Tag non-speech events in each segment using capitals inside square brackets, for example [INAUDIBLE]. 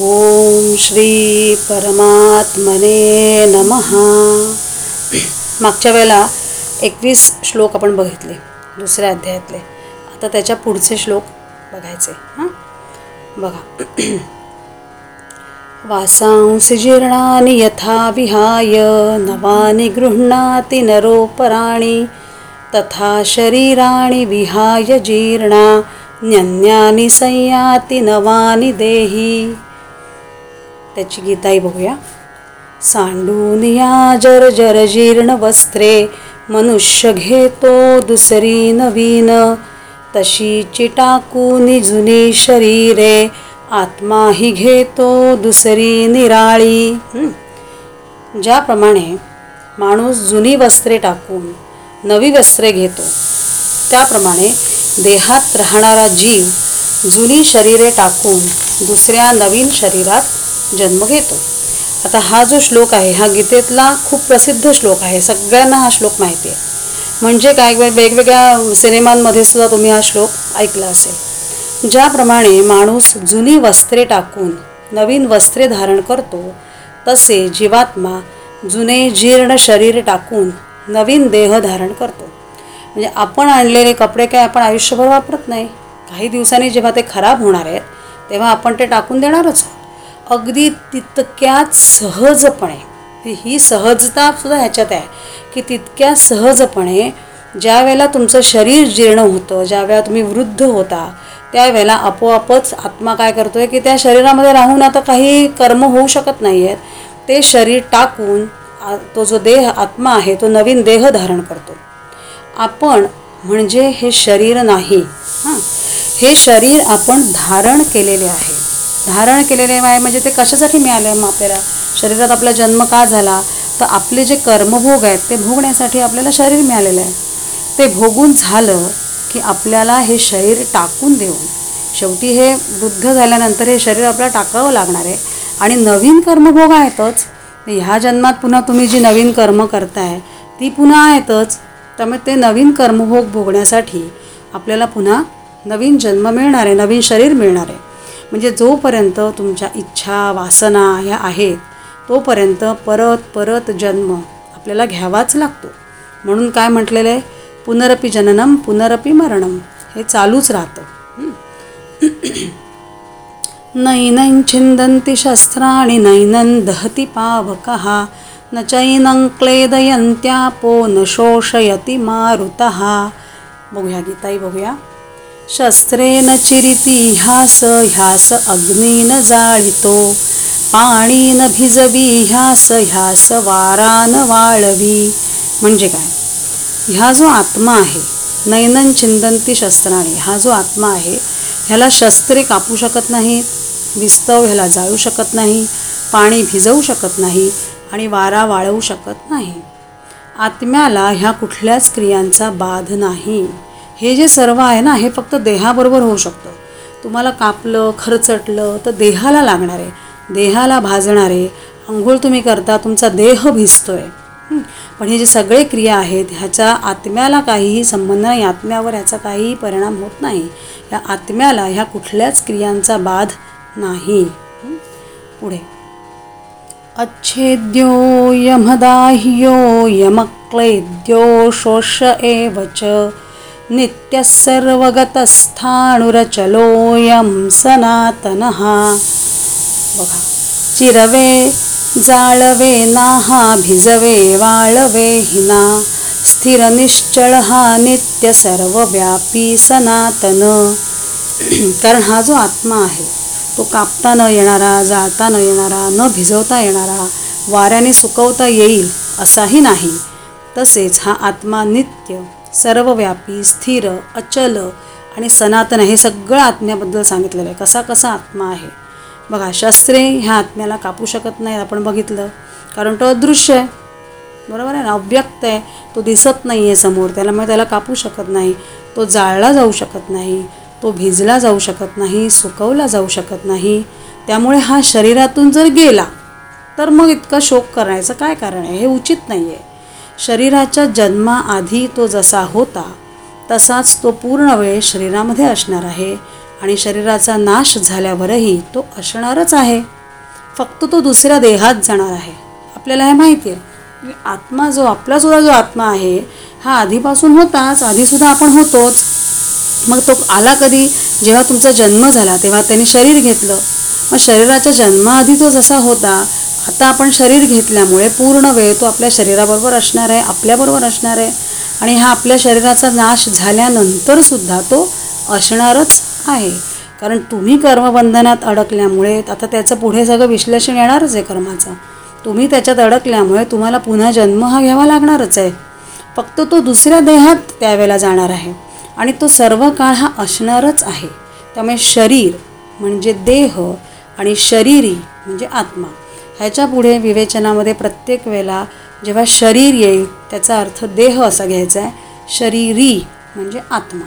ओम श्री परमात्मने नमः. मागच्या वेळेला एकवीस श्लोक आपण बघितले दुसऱ्या अध्यायातले. आता त्याच्या पुढचे श्लोक बघायचे हां? बघा. [CLEARS THROAT] वासांसि जीर्णानि यथा विहाय नवानि गृह्णाति नरोपराणि तथा शरीराणि विहाय जीर्णा न्यन्यानि संयाति नवानि देही। त्याची गीताही बघूया. सांडून या जर जर जीर्ण वस्त्रे मनुष्य घेतो दुसरी नवीन. तशी टाकून जुनी शरीरे आत्मा ही घेतो दुसरी निराळी. ज्याप्रमाणे माणूस जुनी वस्त्रे टाकून नवी वस्त्रे घेतो त्याप्रमाणे देहात राहणारा जीव जुनी शरीरे टाकून दुसऱ्या नवीन शरीरात जन्म घेतो. आता हा जो श्लोक आहे हा गीतेतला खूप प्रसिद्ध श्लोक आहे सगळ्यांना हा श्लोक माहिती आहे. म्हणजे काय वेगवेगळ्या सिनेमांमध्ये सुद्धा तुम्ही हा श्लोक ऐकला असेल. ज्याप्रमाणे माणूस जुनी वस्त्रे टाकून नवीन वस्त्रे धारण करतो तसे जीवात्मा जुने जीर्ण शरीर टाकून नवीन देह धारण करतो. म्हणजे आपण आणलेले कपडे काय आपण आयुष्यभर वापरत नाही? काही दिवसांनी जेव्हा ते खराब होणार आहेत तेव्हा आपण ते टाकून देणारच आहोत. अगदी तितक्याच सहजपणे ही सहजता सुद्धा ह्याच्यात आहे की तितक्या सहजपणे ज्या वेळेला तुमचं शरीर जीर्ण होतं ज्या वेळेला तुम्ही वृद्ध होता त्यावेळेला आपोआपच आत्मा काय करतो आहे की त्या शरीरामध्ये राहून आता काही कर्म होऊ शकत नाही आहेत ते शरीर टाकून तो जो देह आत्मा आहे तो नवीन देह धारण करतो. आपण म्हणजे हे शरीर नाही. हां हे शरीर आपण धारण केलेले आहे. धारण केलेले आहे म्हणजे ते कशासाठी मिळाले मग आपल्याला? शरीरात आपला जन्म का झाला? तर आपले जे कर्मभोग आहेत ते भोगण्यासाठी आपल्याला शरीर मिळालेलं आहे. ते भोगून झालं की आपल्याला हे शरीर टाकून देऊन शेवटी हे वृद्ध झाल्यानंतर हे शरीर आपल्याला टाकावं लागणार आहे. आणि नवीन कर्मभोग आहेतच ह्या जन्मात पुन्हा तुम्ही जी नवीन कर्म करताय ती पुन्हा आहेतच त्यामुळे ते नवीन कर्मभोग भोगण्यासाठी आपल्याला पुन्हा नवीन जन्म मिळणार आहे नवीन शरीर मिळणार आहे. म्हणजे जोपर्यंत तुमच्या इच्छा वासना ह्या आहेत तोपर्यंत परत परत जन्म आपल्याला घ्यावाच लागतो. म्हणून काय म्हटलेलं आहे? पुनरपी जननम पुनरपी मरणम. हे चालूच राहतं. [CLEARS THROAT] नैनं छिंदंती शस्त्राणि नैनं दहति पावकः न चैनं क्लेदयन्त्यापो न शोषयति मारुतः. बघूया गीताई बघूया. शस्त्रेन चिरिती ह्यास ह्यास अग्नीन जाळितो. पाणीन भिजवी ह्यास ह्यास वारान वाळवी. म्हणजे काय? ह्या जो आत्मा आहे नैनन चिंदंती शस्त्राने हा जो आत्मा आहे ह्याला शस्त्रे कापू शकत नाहीत विस्तव ह्याला जाळू शकत नाही पाणी भिजवू शकत नाही आणि वारा वाळवू शकत नाही. आत्म्याला ह्या कुठल्याच क्रियांचा बाध नाही. हे जे सर्व आहे ना हे फक्त देहाबरोबर होऊ शकतं. तुम्हाला कापलं खरचटलं तर देहाला लागणार आहे देहाला भाजणार आहे आंघोळ तुम्ही करता तुमचा देह भिजतोय. आहे पण हे जे सगळे क्रिया आहेत ह्याचा आत्म्याला काहीही संबंध नाही आत्म्यावर ह्याचा काहीही परिणाम होत नाही. या आत्म्याला ह्या कुठल्याच क्रियांचा बाध नाही. पुढे. अच्छेद्यो यमदाह्यो यमक्लेद्यो शोष एव च नित्यः सर्वगतस्थाणुरचलोऽयं सनातनः। बघा चिरवे जाळवे नाहा भिजवे वाळवे हिना स्थिर निश्चळ हा नित्य सर्वव्यापी सनातन। [CLEARS THROAT] कारण हा जो आत्मा आहे तो कापता न येणारा जाळता न येणारा न भिजवता येणारा वाऱ्याने सुकवता येईल असाही नाही तसेच हा आत्मा नित्य सर्वव्यापी स्थिर अचल आणि सनातन हे सगळं आत्म्याबद्दल सांगितलेलं आहे. कसा कसा आत्मा आहे? बघा शस्त्रे ह्या आत्म्याला कापू शकत नाही आपण बघितलं. कारण तो अदृश्य आहे. बरोबर आहे ना? अव्यक्त आहे. तो दिसत नाही आहे समोर. त्याला मग त्याला कापू शकत नाही. तो जाळला जाऊ शकत नाही. तो भिजला जाऊ शकत नाही. सुकवला जाऊ शकत नाही. त्यामुळे हा शरीरातून जर गेला तर मग इतका शोक करायचं काय कारण आहे? हे उचित नाही आहे शरीराच्या जन्माआधी तो जसा होता तसाच तो पूर्ण वेळ शरीरामध्ये असणार आहे आणि शरीराचा नाश झाल्यावरही तो असणारच आहे. फक्त तो दुसऱ्या देहात जाणार आहे. आपल्याला हे माहिती आहे. की आत्मा जो आपला सुद्धा जो आत्मा आहे हा आधीपासून होताच आधीसुद्धा आपण होतोच. मग तो आला कधी? जेव्हा तुमचा जन्म झाला तेव्हा त्यांनी शरीर घेतलं. मग शरीराच्या जन्माआधी तो जसा होता आता आपण शरीर घेतल्यामुळे पूर्ण वेळ तो आपल्या शरीराबरोबर असणार आहे आपल्याबरोबर असणार आहे. आणि हा आपल्या शरीराचा नाश झाल्यानंतरसुद्धा तो असणारच आहे. कारण तुम्ही कर्मबंधनात अडकल्यामुळे आता त्याचं पुढे सगळं विश्लेषण येणारच आहे कर्माचं. तुम्ही त्याच्यात अडकल्यामुळे तुम्हाला पुन्हा जन्म हा घ्यावा लागणारच आहे. फक्त तो दुसऱ्या देहात त्यावेळेला जाणार आहे. आणि तो सर्व काळ हा असणारच आहे. त्यामुळे शरीर म्हणजे देह आणि शरीरी म्हणजे आत्मा. ह्याच्या पुढे विवेचनामध्ये प्रत्येक वेळेला जेव्हा शरीर येईल त्याचा अर्थ देह असा घ्यायचा आहे. शरीरी म्हणजे आत्मा.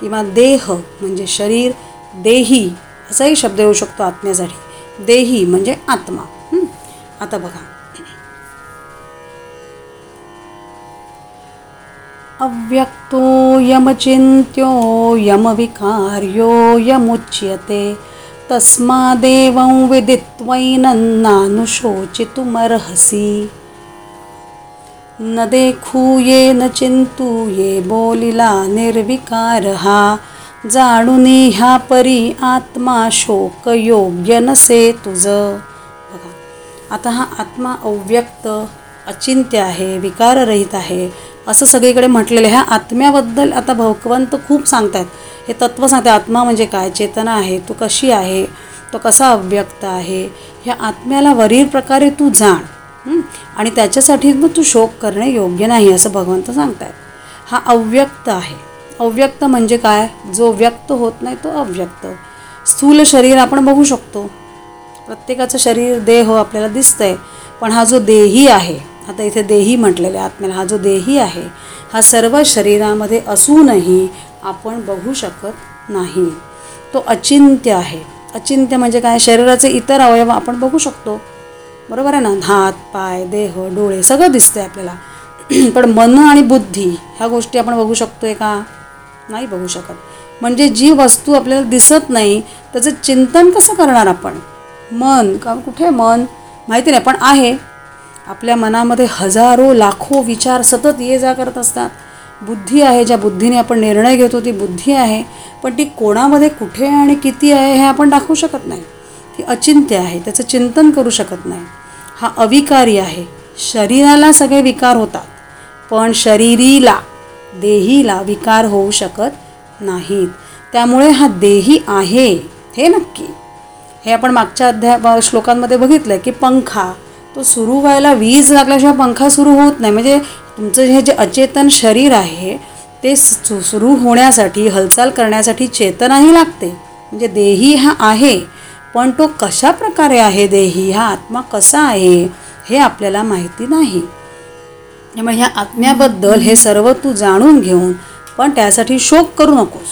किंवा देह म्हणजे शरीर देही असाही शब्द येऊ शकतो आत्म्यासाठी. देही म्हणजे आत्मा. आता बघा. अव्यक्तो यमचिंत्यो यमविकार्यो यमुच्यते. तस्मादेवं विदित्वैनन्नानुशोचितुमर्हसि न देखूये न चिंतूये बोलिला निर्विकारः। जाणुनी ह्या परी आत्मा शोक योग्य नसे तुझ। बघा आता हा आत्मा अव्यक्त अचिंत्य आहे विकाररहित आहे असं सगळीकडे म्हटलेलं ह्या आत्म्याबद्दल आता भगवंत खूप सांगतात हे तत्त्व सांगते आत्मा म्हणजे काय? चेतना आहे तू कशी आहे? तो कसा अव्यक्त आहे? ह्या आत्म्याला वरील प्रकारे तू जाण आणि त्याच्यासाठी मग तू शोक करणे योग्य नाही असं भगवंत सांगतात हा अव्यक्त आहे. अव्यक्त म्हणजे काय? जो व्यक्त होत नाही तो अव्यक्त. स्थूल शरीर आपण बघू शकतो. प्रत्येकाचं शरीर देह आपल्याला दिसतंय पण हा जो देही आहे आता इथे देही म्हटलेले आत्म्याला हा जो देही आहे हा सर्व शरीरामध्ये असूनही आपण बघू शकत नाही. तो अचिंत्य आहे. अचिंत्य म्हणजे काय? शरीराचे इतर अवयव आपण बघू शकतो. बरोबर आहे ना? हात पाय देह डोळे सगळं दिसते आपल्याला. [CLEARS THROAT] पण मन आणि बुद्धी ह्या गोष्टी आपण बघू शकतो आहे का? नाही बघू शकत. म्हणजे जी वस्तू आपल्याला दिसत नाही त्याचं चिंतन कसं करणार आपण? मन. का? कुठे मन? माहिती नाही पण आहे. आपल्या मनामध्ये हजारो लाखो विचार सतत ये जा करत असतात. बुद्धी आहे ज्या बुद्धीने आपण निर्णय घेतो ती बुद्धी आहे पण ती कोणामध्ये कुठे आणि किती आहे हे आपण दाखवू शकत नाही. ती अचिंत्य आहे त्याचं चिंतन करू शकत नाही. हा अविकारी आहे. शरीराला सगळे विकार होतात पण शरीरीला देहीला विकार होऊ शकत नाहीत. त्यामुळे हा देही आहे हे नक्की. हे आपण मागच्या अध्याय श्लोकांमध्ये बघितलं की पंखा तो सुरू व्हायला वीज लागल्याशिवाय पंखा सुरू होत नाही. म्हणजे तुमचं हे जे अचेतन शरीर आहे ते सु सुरू होण्यासाठी हालचाल करण्यासाठी चेतनाही लागते. म्हणजे देही हा आहे पण तो कशा प्रकारे आहे देही? हा आत्मा कसा आहे हे आपल्याला माहिती नाही. त्यामुळे ह्या आत्म्याबद्दल हे सर्व तू जाणून घेऊन पण त्यासाठी शोक करू नकोस.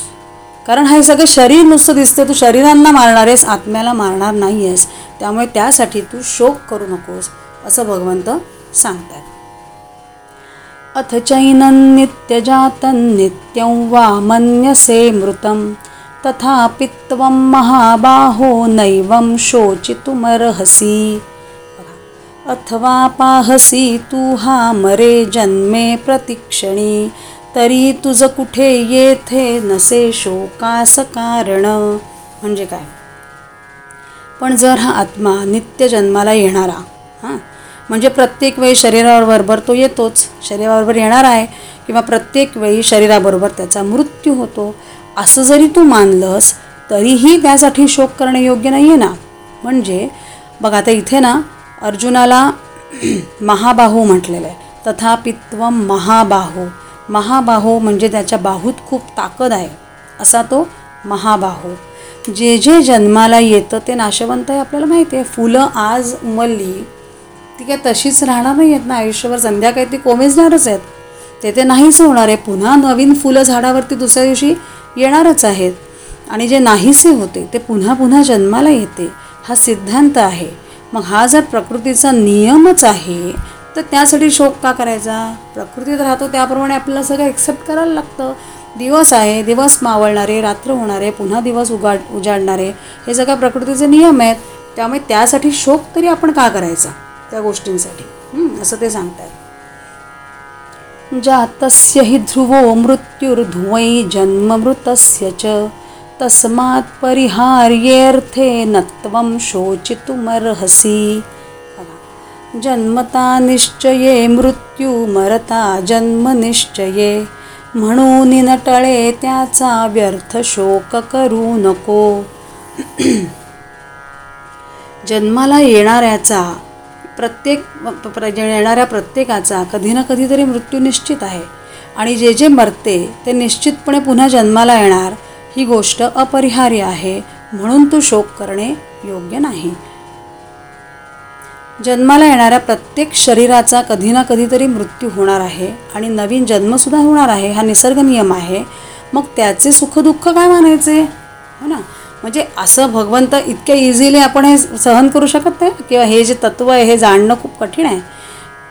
कारण हे सगळं शरीर नुसतं दिसतं तू शरीरांना मारणार आहेस आत्म्याला मारणार नाही आहेस त्यामुळे त्यासाठी तू शोक करू नकोस असं भगवंत सांगतात. अथ चैनं नित्यजातं नित्यं वा मन्यसे मृतं तथापि त्वं महाबाहो नैवं शोचितुमर्हसि। अथवा पाहसी तू हा मरे जन्मे प्रतिक्षणी तरी तुझं कुठे येथे नसे शोकास कारण? म्हणजे काय? पण जर हा आत्मा नित्य जन्माला येणारा हां म्हणजे प्रत्येक वेळी शरीराबरोबर तो येतोच शरीराबरोबर येणार आहे किंवा प्रत्येक वेळी शरीराबरोबर त्याचा मृत्यू होतो असं जरी तू मानलंस तरीही त्यासाठी शोक करणे योग्य नाही आहे ना? म्हणजे बघ आता इथे ना अर्जुनाला [CLEARS THROAT] महाबाहू म्हटलेलं आहे. तथापित्व महाबाहू. महाबाहो म्हणजे त्याच्या बाहूत खूप ताकद आहे. असा तो महाबाहो. जे जे जन्माला येतं ते नाशवंत आहे आपल्याला माहिती आहे. फुलं आज उमलली ती काय तशीच राहणार नाही आहेत ना. आयुष्यभर संध्याकाळी ती कोमेजणारच आहेत. ते ते नाहीच होणार आहे. पुन्हा नवीन फुलं झाडावरती दुसऱ्या दिवशी येणारच आहेत. आणि जे नाहीसे होते ते पुन्हा पुन्हा जन्माला येते. हा सिद्धांत आहे. मग हा जर प्रकृतीचा नियमच आहे तर त्यासाठी शोक का करायचा? प्रकृतीत राहतो त्याप्रमाणे आपल्याला सगळं एक्सेप्ट करायला लागतं. दिवस आहे दिवस मावळणारे रात्र होणारे पुन्हा दिवस उगाड उजाडणारे हे सगळ्या प्रकृतीचे नियम आहेत. त्यामुळे त्यासाठी शोक तरी आपण का करायचा? त्या गोष्टींसाठी. असं ते सांगतात जातस्य हि ध्रुवो मृत्युर्ध्रुवै जन्ममृतस्य च. तस्मात् परिहार्येऽर्थे नत्वं शोचितुमर्हसि. जन्मता निश्चये मृत्यू मरता जन्म निश्चये. म्हणून नटळे त्याचा व्यर्थ शोक करू नको. [CLEARS THROAT] जन्माला येणाऱ्याचा प्रत्येक येणाऱ्या प्रत्येकाचा कधी ना कधीतरी मृत्यू निश्चित आहे. आणि जे जे मरते ते निश्चितपणे पुन्हा जन्माला येणार ही गोष्ट अपरिहार्य आहे. म्हणून तू शोक करणे योग्य नाही. जन्माला येणाऱ्या प्रत्येक शरीराचा कधी ना कधीतरी मृत्यू होणार आहे आणि नवीन जन्मसुद्धा होणार आहे हा निसर्ग नियम आहे. मग त्याचे सुखदुःख काय मानायचे? हो ना? म्हणजे असं भगवंत इतक्या इझिली आपण हे सहन करू शकत नाही? किंवा हे जे तत्त्व आहे हे जाणणं खूप कठीण आहे.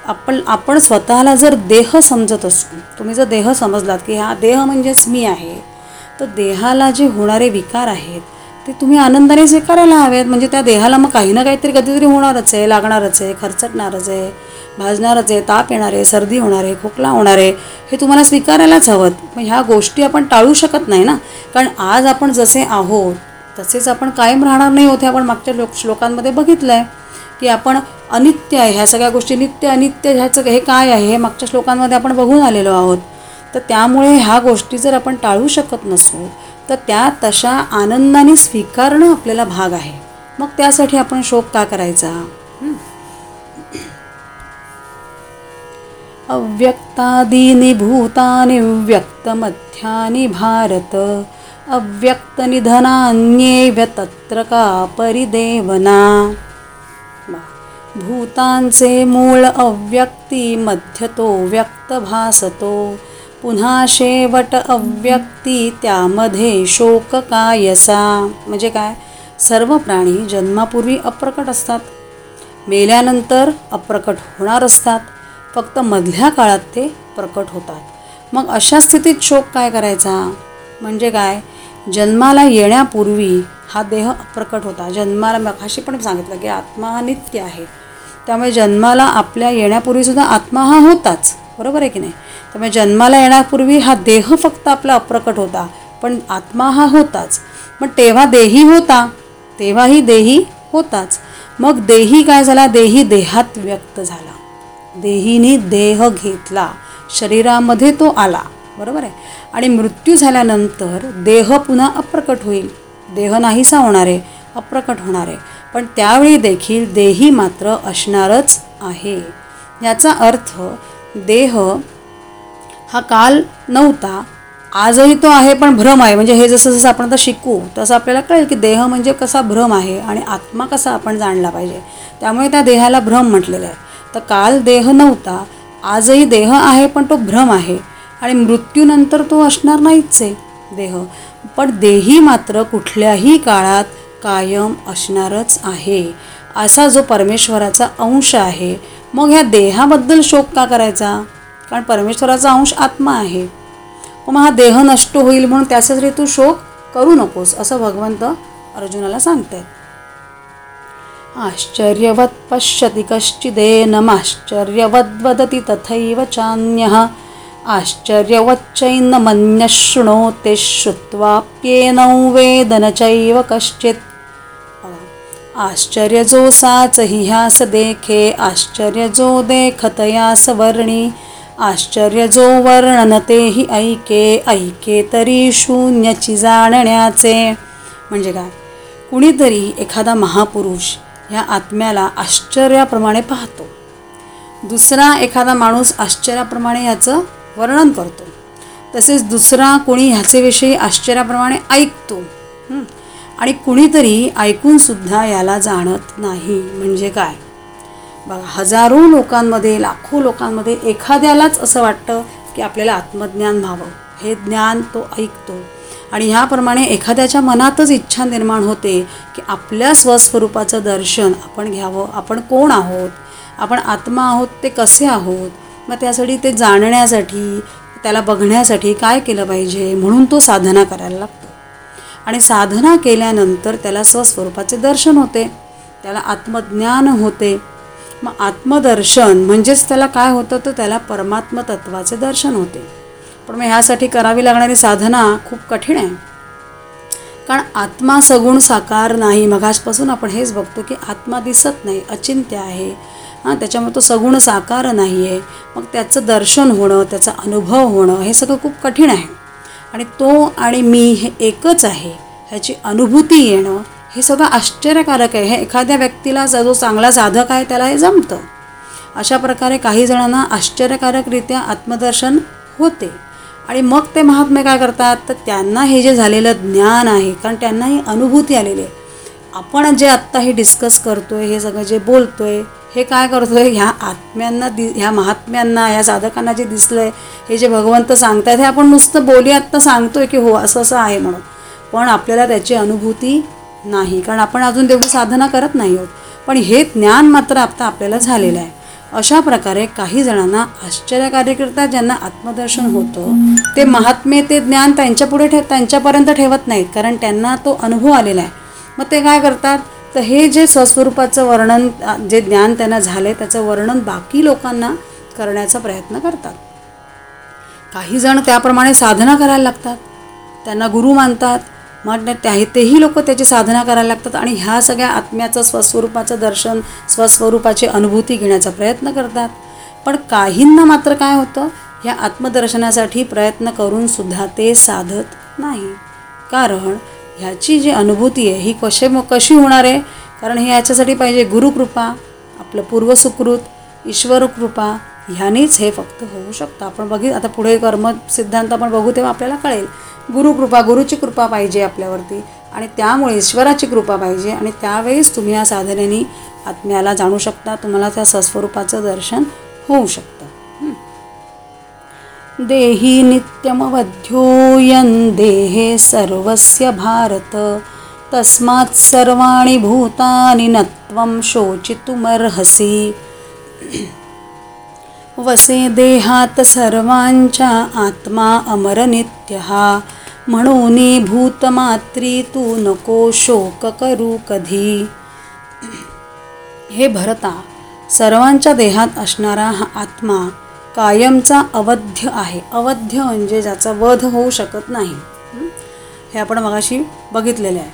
आपण आपण स्वतःला जर देह समजत असू तुम्ही जर देह समजलात की हा देह म्हणजेच मी आहे तर देहाला जे होणारे विकार आहेत ते तुम्ही आनंदाने स्वीकारायला हवेत. म्हणजे त्या देहाला मग काही ना काहीतरी कधीतरी होणारच आहे लागणारच आहे खरचटणारच आहे भाजणारच आहे ताप येणार आहे सर्दी होणार आहे खोकला होणार आहे. हे तुम्हाला स्वीकारायलाच हवं. मग ह्या गोष्टी आपण टाळू शकत नाही ना. कारण आज आपण जसे आहोत तसेच आपण कायम राहणार नाही होते आपण मागच्या लोक श्लोकांमध्ये बघितलं आहे की आपण अनित्य आहे. ह्या सगळ्या गोष्टी नित्य अनित्य ह्याचं हे काय आहे हे मागच्या श्लोकांमध्ये आपण बघून आलेलो आहोत. तर त्यामुळे ह्या गोष्टी जर आपण टाळू शकत नसू तर त्या तशा आनंदाने स्वीकारणं आपल्याला भाग आहे. मग त्यासाठी आपण शोक का करायचा? हं? अव्यक्तादीनि भूतानि व्यक्तमध्यानि भारत। अव्यक्तनिधनान्येव्य तत्र का परिदेवना। भूतांचे मूळ अव्यक्ती मध्यतो व्यक्त भासतो। पुन्हा शेवट अव्यक्ती त्यामध्ये शोक कायसा म्हणजे काय? सर्व प्राणी जन्मापूर्वी अप्रकट असतात. मेल्यानंतर अप्रकट होणार असतात. फक्त मधल्या काळात ते प्रकट होतात. मग अशा स्थितीत शोक काय करायचा? म्हणजे काय? जन्माला येण्यापूर्वी हा देह अप्रकट होता. जन्माला मगाशी पण सांगितलं की आत्मा हा नित्य आहे. त्यामुळे जन्माला आपल्या येण्यापूर्वीसुद्धा आत्मा हा होताच. बरोबर आहे की नाही? त्यामुळे जन्माला येण्यापूर्वी हा देह फक्त आपला अप्रकट होता पण आत्मा हा होताच. मग तेव्हा देही होता तेव्हाही देही होताच. मग देही काय झाला? देही देहात व्यक्त झाला. देहीने देह घेतला. शरीरामध्ये तो आला. बरोबर आहे? आणि मृत्यू झाल्यानंतर देह पुन्हा अप्रकट होईल. देह नाहीसा होणार आहे अप्रकट होणार. आहे पण त्यावेळी देखील देही मात्र असणारच आहे. याचा अर्थ देह हा काल नव्हता आजही तो आहे पण भ्रम आहे. म्हणजे हे जसं जसं आपण आता शिकू तसं आपल्याला कळेल की देह म्हणजे कसा भ्रम आहे आणि आत्मा कसा आपण जाणला पाहिजे. त्यामुळे त्या देहाला भ्रम म्हटलेलं आहे. तर काल देह नव्हता आजही देह आहे पण तो भ्रम आहे आणि मृत्यूनंतर तो असणार नाहीच आहे देह. पण देही मात्र कुठल्याही काळात कायम असणारच आहे. असा जो परमेश्वराचा अंश आहे मग ह्या देहाबद्दल शोक का करायचा? कारण परमेश्वराचा अंश आत्मा आहे. मग हा देह नष्ट होईल म्हणून त्यासाठी तू शोक करू नकोस असं भगवंत अर्जुनाला सांगतायत. आश्चर्यवत् पश्यति कश्चिदेन वदति तथैव चान्यः। आश्चर्यवच्चैन मन्यशृणोते श्रुत्वाप्येनौ वेदन चैव कश्चित्। आश्चर्य जो साच ह्यास देखे आश्चर्य जो देखतया वर्णी आश्चर्य जो वर्णन तेही ऐके ऐके तरी शून्यची जाणण्याचे. म्हणजे काय? कुणीतरी एखादा महापुरुष ह्या आत्म्याला आश्चर्याप्रमाणे पाहतो. दुसरा एखादा माणूस आश्चर्याप्रमाणे ह्याचं वर्णन करतो. तसेच दुसरा कोणी ह्याचेविषयी आश्चर्याप्रमाणे ऐकतो. आणि कुणीतरी ऐकूनसुद्धा याला जाणत नाही. म्हणजे काय? बघा हजारो लोकांमध्ये लाखो लोकांमध्ये एखाद्यालाच असं वाटतं की आपल्याला आत्मज्ञान व्हावं. हे ज्ञान तो ऐकतो. आणि ह्याप्रमाणे एखाद्याच्या मनातच इच्छा निर्माण होते की आपल्या स्वस्वरूपाचं दर्शन आपण घ्यावं. आपण कोण आहोत? आपण आत्मा आहोत ते कसे आहोत? मग त्यासाठी ते जाणण्यासाठी त्याला बघण्यासाठी काय केलं पाहिजे? म्हणून तो साधना करायला लागतो. आणि साधना केल्यानंतर त्याला स्वस्वरूपाचे दर्शन होते. त्याला आत्मज्ञान होते. मग आत्मदर्शन म्हणजेच त्याला काय होतं? तर त्याला परमात्म तत्वाचे दर्शन होते. पण मग ह्यासाठी करावी लागणारी साधना खूप कठीण आहे. कारण आत्मा सगुण साकार नाही. मघासपासून आपण हेच बघतो की आत्मा दिसत नाही अचिंत्य आहे. हां त्याच्यामुळे तो सगुण साकार नाही आहे मग त्याचं दर्शन होणं त्याचा अनुभव होणं हे सगळं खूप कठीण आहे. आणि तो आणि मी हे एकच आहे. ह्याची अनुभूती येणं हे सगळं आश्चर्यकारक आहे. हे एखाद्या व्यक्तीला जो चांगला साधक आहे त्याला हे जमतं. अशा प्रकारे काही जणांना आश्चर्यकारकरित्या आत्मदर्शन होते. आणि मग ते महात्मे काय करतात? तर त्यांना हे जे झालेलं ज्ञान आहे कारण त्यांना ही अनुभूती आलेली आहे. आपण जे आत्ता हे डिस्कस करतो आहे हे सगळं जे बोलतो आहे हे काय करतोय? ह्या आत्म्यांना दि ह्या महात्म्यांना ह्या साधकांना जे दिसलंय हे जे भगवंत सांगतायत हे आपण नुसतं बोली आत्ता सांगतोय की हो असं असं आहे म्हणून. पण आपल्याला त्याची अनुभूती नाही. कारण आपण अजून तेवढी साधना करत नाही आहोत. पण हे ज्ञान मात्र आता आपल्याला झालेलं आहे. अशा प्रकारे काही जणांना आश्चर्यकार्यकर्ता ज्यांना आत्मदर्शन होतं. ते महात्मे ते ज्ञान त्यांच्यापुढे ठे त्यांच्यापर्यंत ठेवत नाहीत. कारण त्यांना तो अनुभव आलेला आहे. मग ते काय करतात? तर हे जे स्वस्वरूपाचं वर्णन जे ज्ञान त्यांना झालं आहे त्याचं वर्णन बाकी लोकांना करण्याचा प्रयत्न करतात. काही जण त्याप्रमाणे साधना करायला लागतात. त्यांना गुरु मानतात. मग त्या तेही लोक त्याची साधना करायला लागतात आणि ह्या सगळ्या आत्म्याचं स्वस्वरूपाचं दर्शन स्वस्वरूपाची अनुभूती घेण्याचा प्रयत्न करतात. पण काहींना मात्र काय होतं? ह्या आत्मदर्शनासाठी प्रयत्न करून सुद्धा ते साधत नाही. कारण ह्याची जी अनुभूती आहे ही कसे कशी होणार आहे? कारण हे याच्यासाठी पाहिजे गुरुकृपा आपलं पूर्वसुकृत ईश्वर कृपा ह्यानेच हे फक्त होऊ शकतं. आपण बघित आता पुढे कर्म सिद्धांत आपण बघू तेव्हा आपल्याला कळेल. गुरुकृपा गुरुची कृपा पाहिजे आपल्यावरती आणि त्यामुळे ईश्वराची कृपा पाहिजे आणि त्यावेळेस तुम्ही या साधनेने आत्म्याला जाणू शकता. तुम्हाला त्या सस्वरूपाचं दर्शन होऊ शकतं. देही नित्यमवध्योयन् देहे सर्वस्य भारत। तस्मात् सर्वाणि भूतानि न त्वं शोचितुमर्हसि। वसे देहात सर्वांच्या आत्मा अमरनित्यः। म्हणून भूतमात्री तू नको शोक करू कधी हे भरता सर्वांच्या देहात असणारा हा आत्मा कायमचा अवध्य आहे. अवध्य म्हणजे ज्याचा वध होऊ शकत नाही. हे? आपण मगाशी बघितलेलं आहे.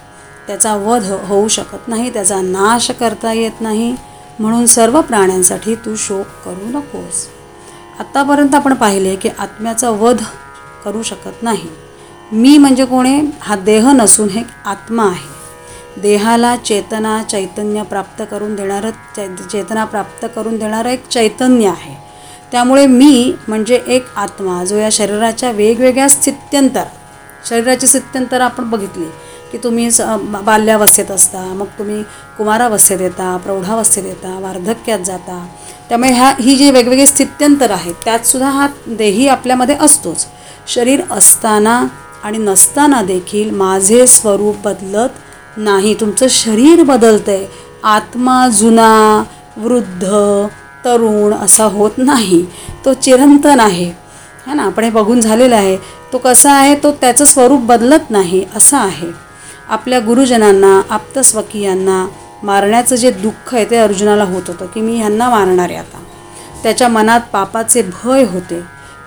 त्याचा वध होऊ शकत नाही त्याचा नाश करता येत नाही. म्हणून सर्व प्राण्यांसाठी तू शोक करू नकोस. आत्तापर्यंत आपण पाहिले की आत्म्याचा वध करू शकत नाही. मी म्हणजे कोणी? हा देह नसून हे आत्मा आहे. देहाला चेतना चैतन्य प्राप्त करून देणारं चै चेतना प्राप्त करून देणारं एक चैतन्य आहे. त्यामुळे मी म्हणजे एक आत्मा जो या शरीराच्या वेगवेगळ्या स्थित्यंतर शरीराची स्थित्यंतर आपण बघितली की तुम्ही स बाल्यावस्थेत असता मग तुम्ही कुमारावस्थेत येता प्रौढावस्थेत येता वार्धक्यात जाता. त्यामुळे ह्या ही जी वेगवेगळी स्थित्यंतर आहेत त्यातसुद्धा हा देही आपल्यामध्ये असतोच. शरीर असताना आणि नसताना देखील माझे स्वरूप बदलत नाही. तुमचं शरीर बदलतं आहे आत्मा जुना वृद्ध तरुण असा होत नाही. तो चिरंतन आहे. है ना? आपण हे बघून झालेलं आहे. तो कसा आहे? तो त्याचं स्वरूप बदलत नाही. असं आहे. आपल्या गुरुजनांना आप्तस्वकीयांना मारण्याचं जे दुःख आहे ते अर्जुनाला होत होतं की मी ह्यांना मारणार आहे आता. त्याच्या मनात पापाचे भय होते.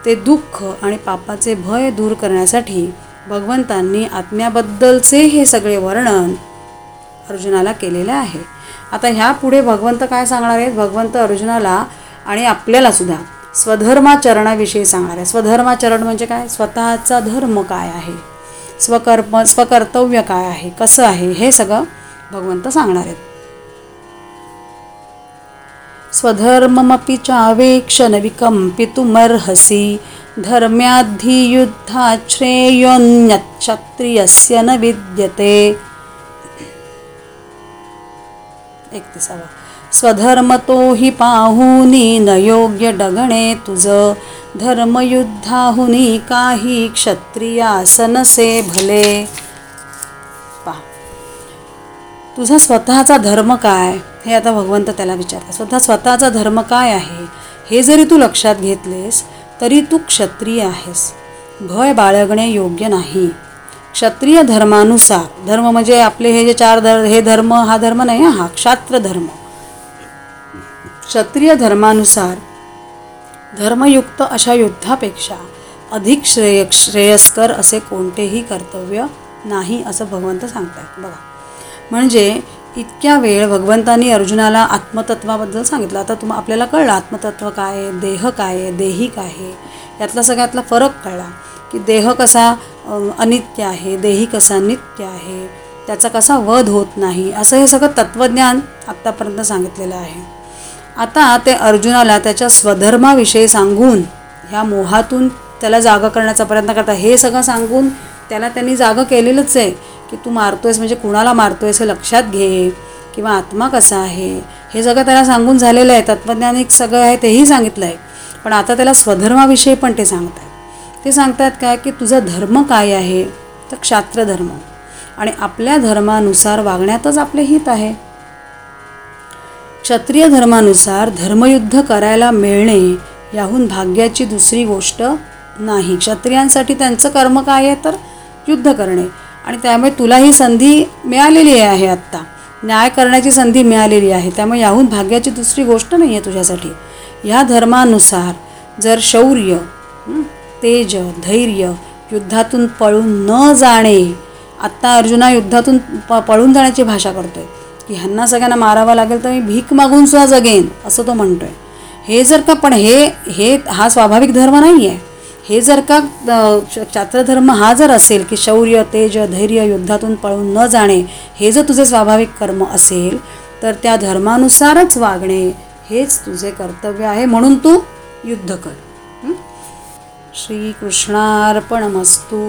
ते दुःख आणि पापाचे भय दूर करण्यासाठी भगवंतांनी आत्म्याबद्दलचे हे सगळे वर्णन अर्जुनाला केलेलं आहे. आता ह्या पुढे भगवंत काय सांगणार आहेत? भगवंत अर्जुनाला आणि आपल्याला सुद्धा स्वधर्माचरणाविषयी सांगणार आहे स्वधर्माचरण म्हणजे काय? स्वतःचा धर्म काय आहे? स्वकर्म स्वकर्तव्य काय आहे? कसं आहे? हे सगळं भगवंत सांगणार आहेत. स्वधर्ममपि चावेक्षण विकम्पितुमर्हसि धर्म्याद्धियुद्धाच्छ्रेयोऽन्यक्षत्रियस्य न विद्यते। एकतीसावा. स्वधर्मतो ही पाहुनी न योग्य डगणे तुझ. धर्मयुद्धाहुनी काही क्षत्रियासनसे भले. पहा. तुझा स्वतःचा धर्म काय? हे आता भगवंत त्याला विचारतात. स्वतः स्वतःचा धर्म काय आहे? हे जरी तू लक्षात घेतलेस तरी तू क्षत्रिय आहेस. भय बाळगणे योग्य नाही. क्षत्रिय धर्मानुसार. धर्म म्हणजे आपले हे जे चार धर हे धर्म हा धर्म नाही हा क्षात्र धर्म. क्षत्रिय धर्मानुसार धर्मयुक्त अशा युद्धापेक्षा अधिक श्रेय श्रेयस्कर असे कोणतेही कर्तव्य नाही असं भगवंत सांगतात बघा. म्हणजे इतक्या वेळ भगवंतांनी अर्जुनाला आत्मतत्वाबद्दल सांगितलं. आता तुम आपल्याला कळलं आत्मतत्व काय आहे देह काय आहे देही काय आहे. यातला सगळ्यातला फरक कळला की देह कसा अनित्य आहे देही कसा नित्य आहे त्याचा कसा वध होत नाही असं हे सगळं तत्त्वज्ञान आत्तापर्यंत सांगितलेलं आहे. आता ते अर्जुनाला त्याच्या स्वधर्माविषयी सांगून ह्या मोहातून त्याला जागा करण्याचा प्रयत्न करतात हे सगळं सांगून त्याला त्यांनी जागं केलेलंच आहे की तू मारतोयस म्हणजे कुणाला मारतोयस हे लक्षात घे किंवा आत्मा कसा आहे हे सगळं त्याला सांगून झालेलं आहे. तत्त्वज्ञानिक सगळं आहे तेही सांगितलं आहे पण आता त्याला स्वधर्माविषयी पण ते सांगतात ते सांगतात काय की तुझा धर्म काय आहे? तर क्षात्रधर्म आणि आपल्या धर्मानुसार वागण्यातच आपले हित आहे. क्षत्रिय धर्मानुसार धर्मयुद्ध करायला मिळणे याहून भाग्याची दुसरी गोष्ट नाही. क्षत्रियांसाठी त्यांचं कर्म काय आहे? तर युद्ध करणे. आणि त्यामुळे तुला ही संधी मिळालेली आहे आत्ता. न्याय करण्याची संधी मिळालेली आहे. त्यामुळे याहून भाग्याची दुसरी गोष्ट नाही आहे तुझ्यासाठी. ह्या धर्मानुसार जर शौर्य तेज धैर्य युद्धातून पळून न जाणे. आत्ता अर्जुना युद्धातून प पळून जाण्याची भाषा करतोय. की ह्यांना सगळ्यांना मारावं लागेल तर मी भीक मागून सुद्धा जगेन असं तो म्हणतोय. हे जर का पण हे हे हा स्वाभाविक धर्म नाही आहे हे जर का अ, हा जर असेल की शौर्य तेज धैर्य युद्धातून पळून न जाणे हे जर तुझे स्वाभाविक कर्म असेल तर त्या धर्मानुसारच वागणे हेच तुझे कर्तव्य आहे म्हणून तू युद्ध कर. श्रीकृष्णार्पणमस्तू।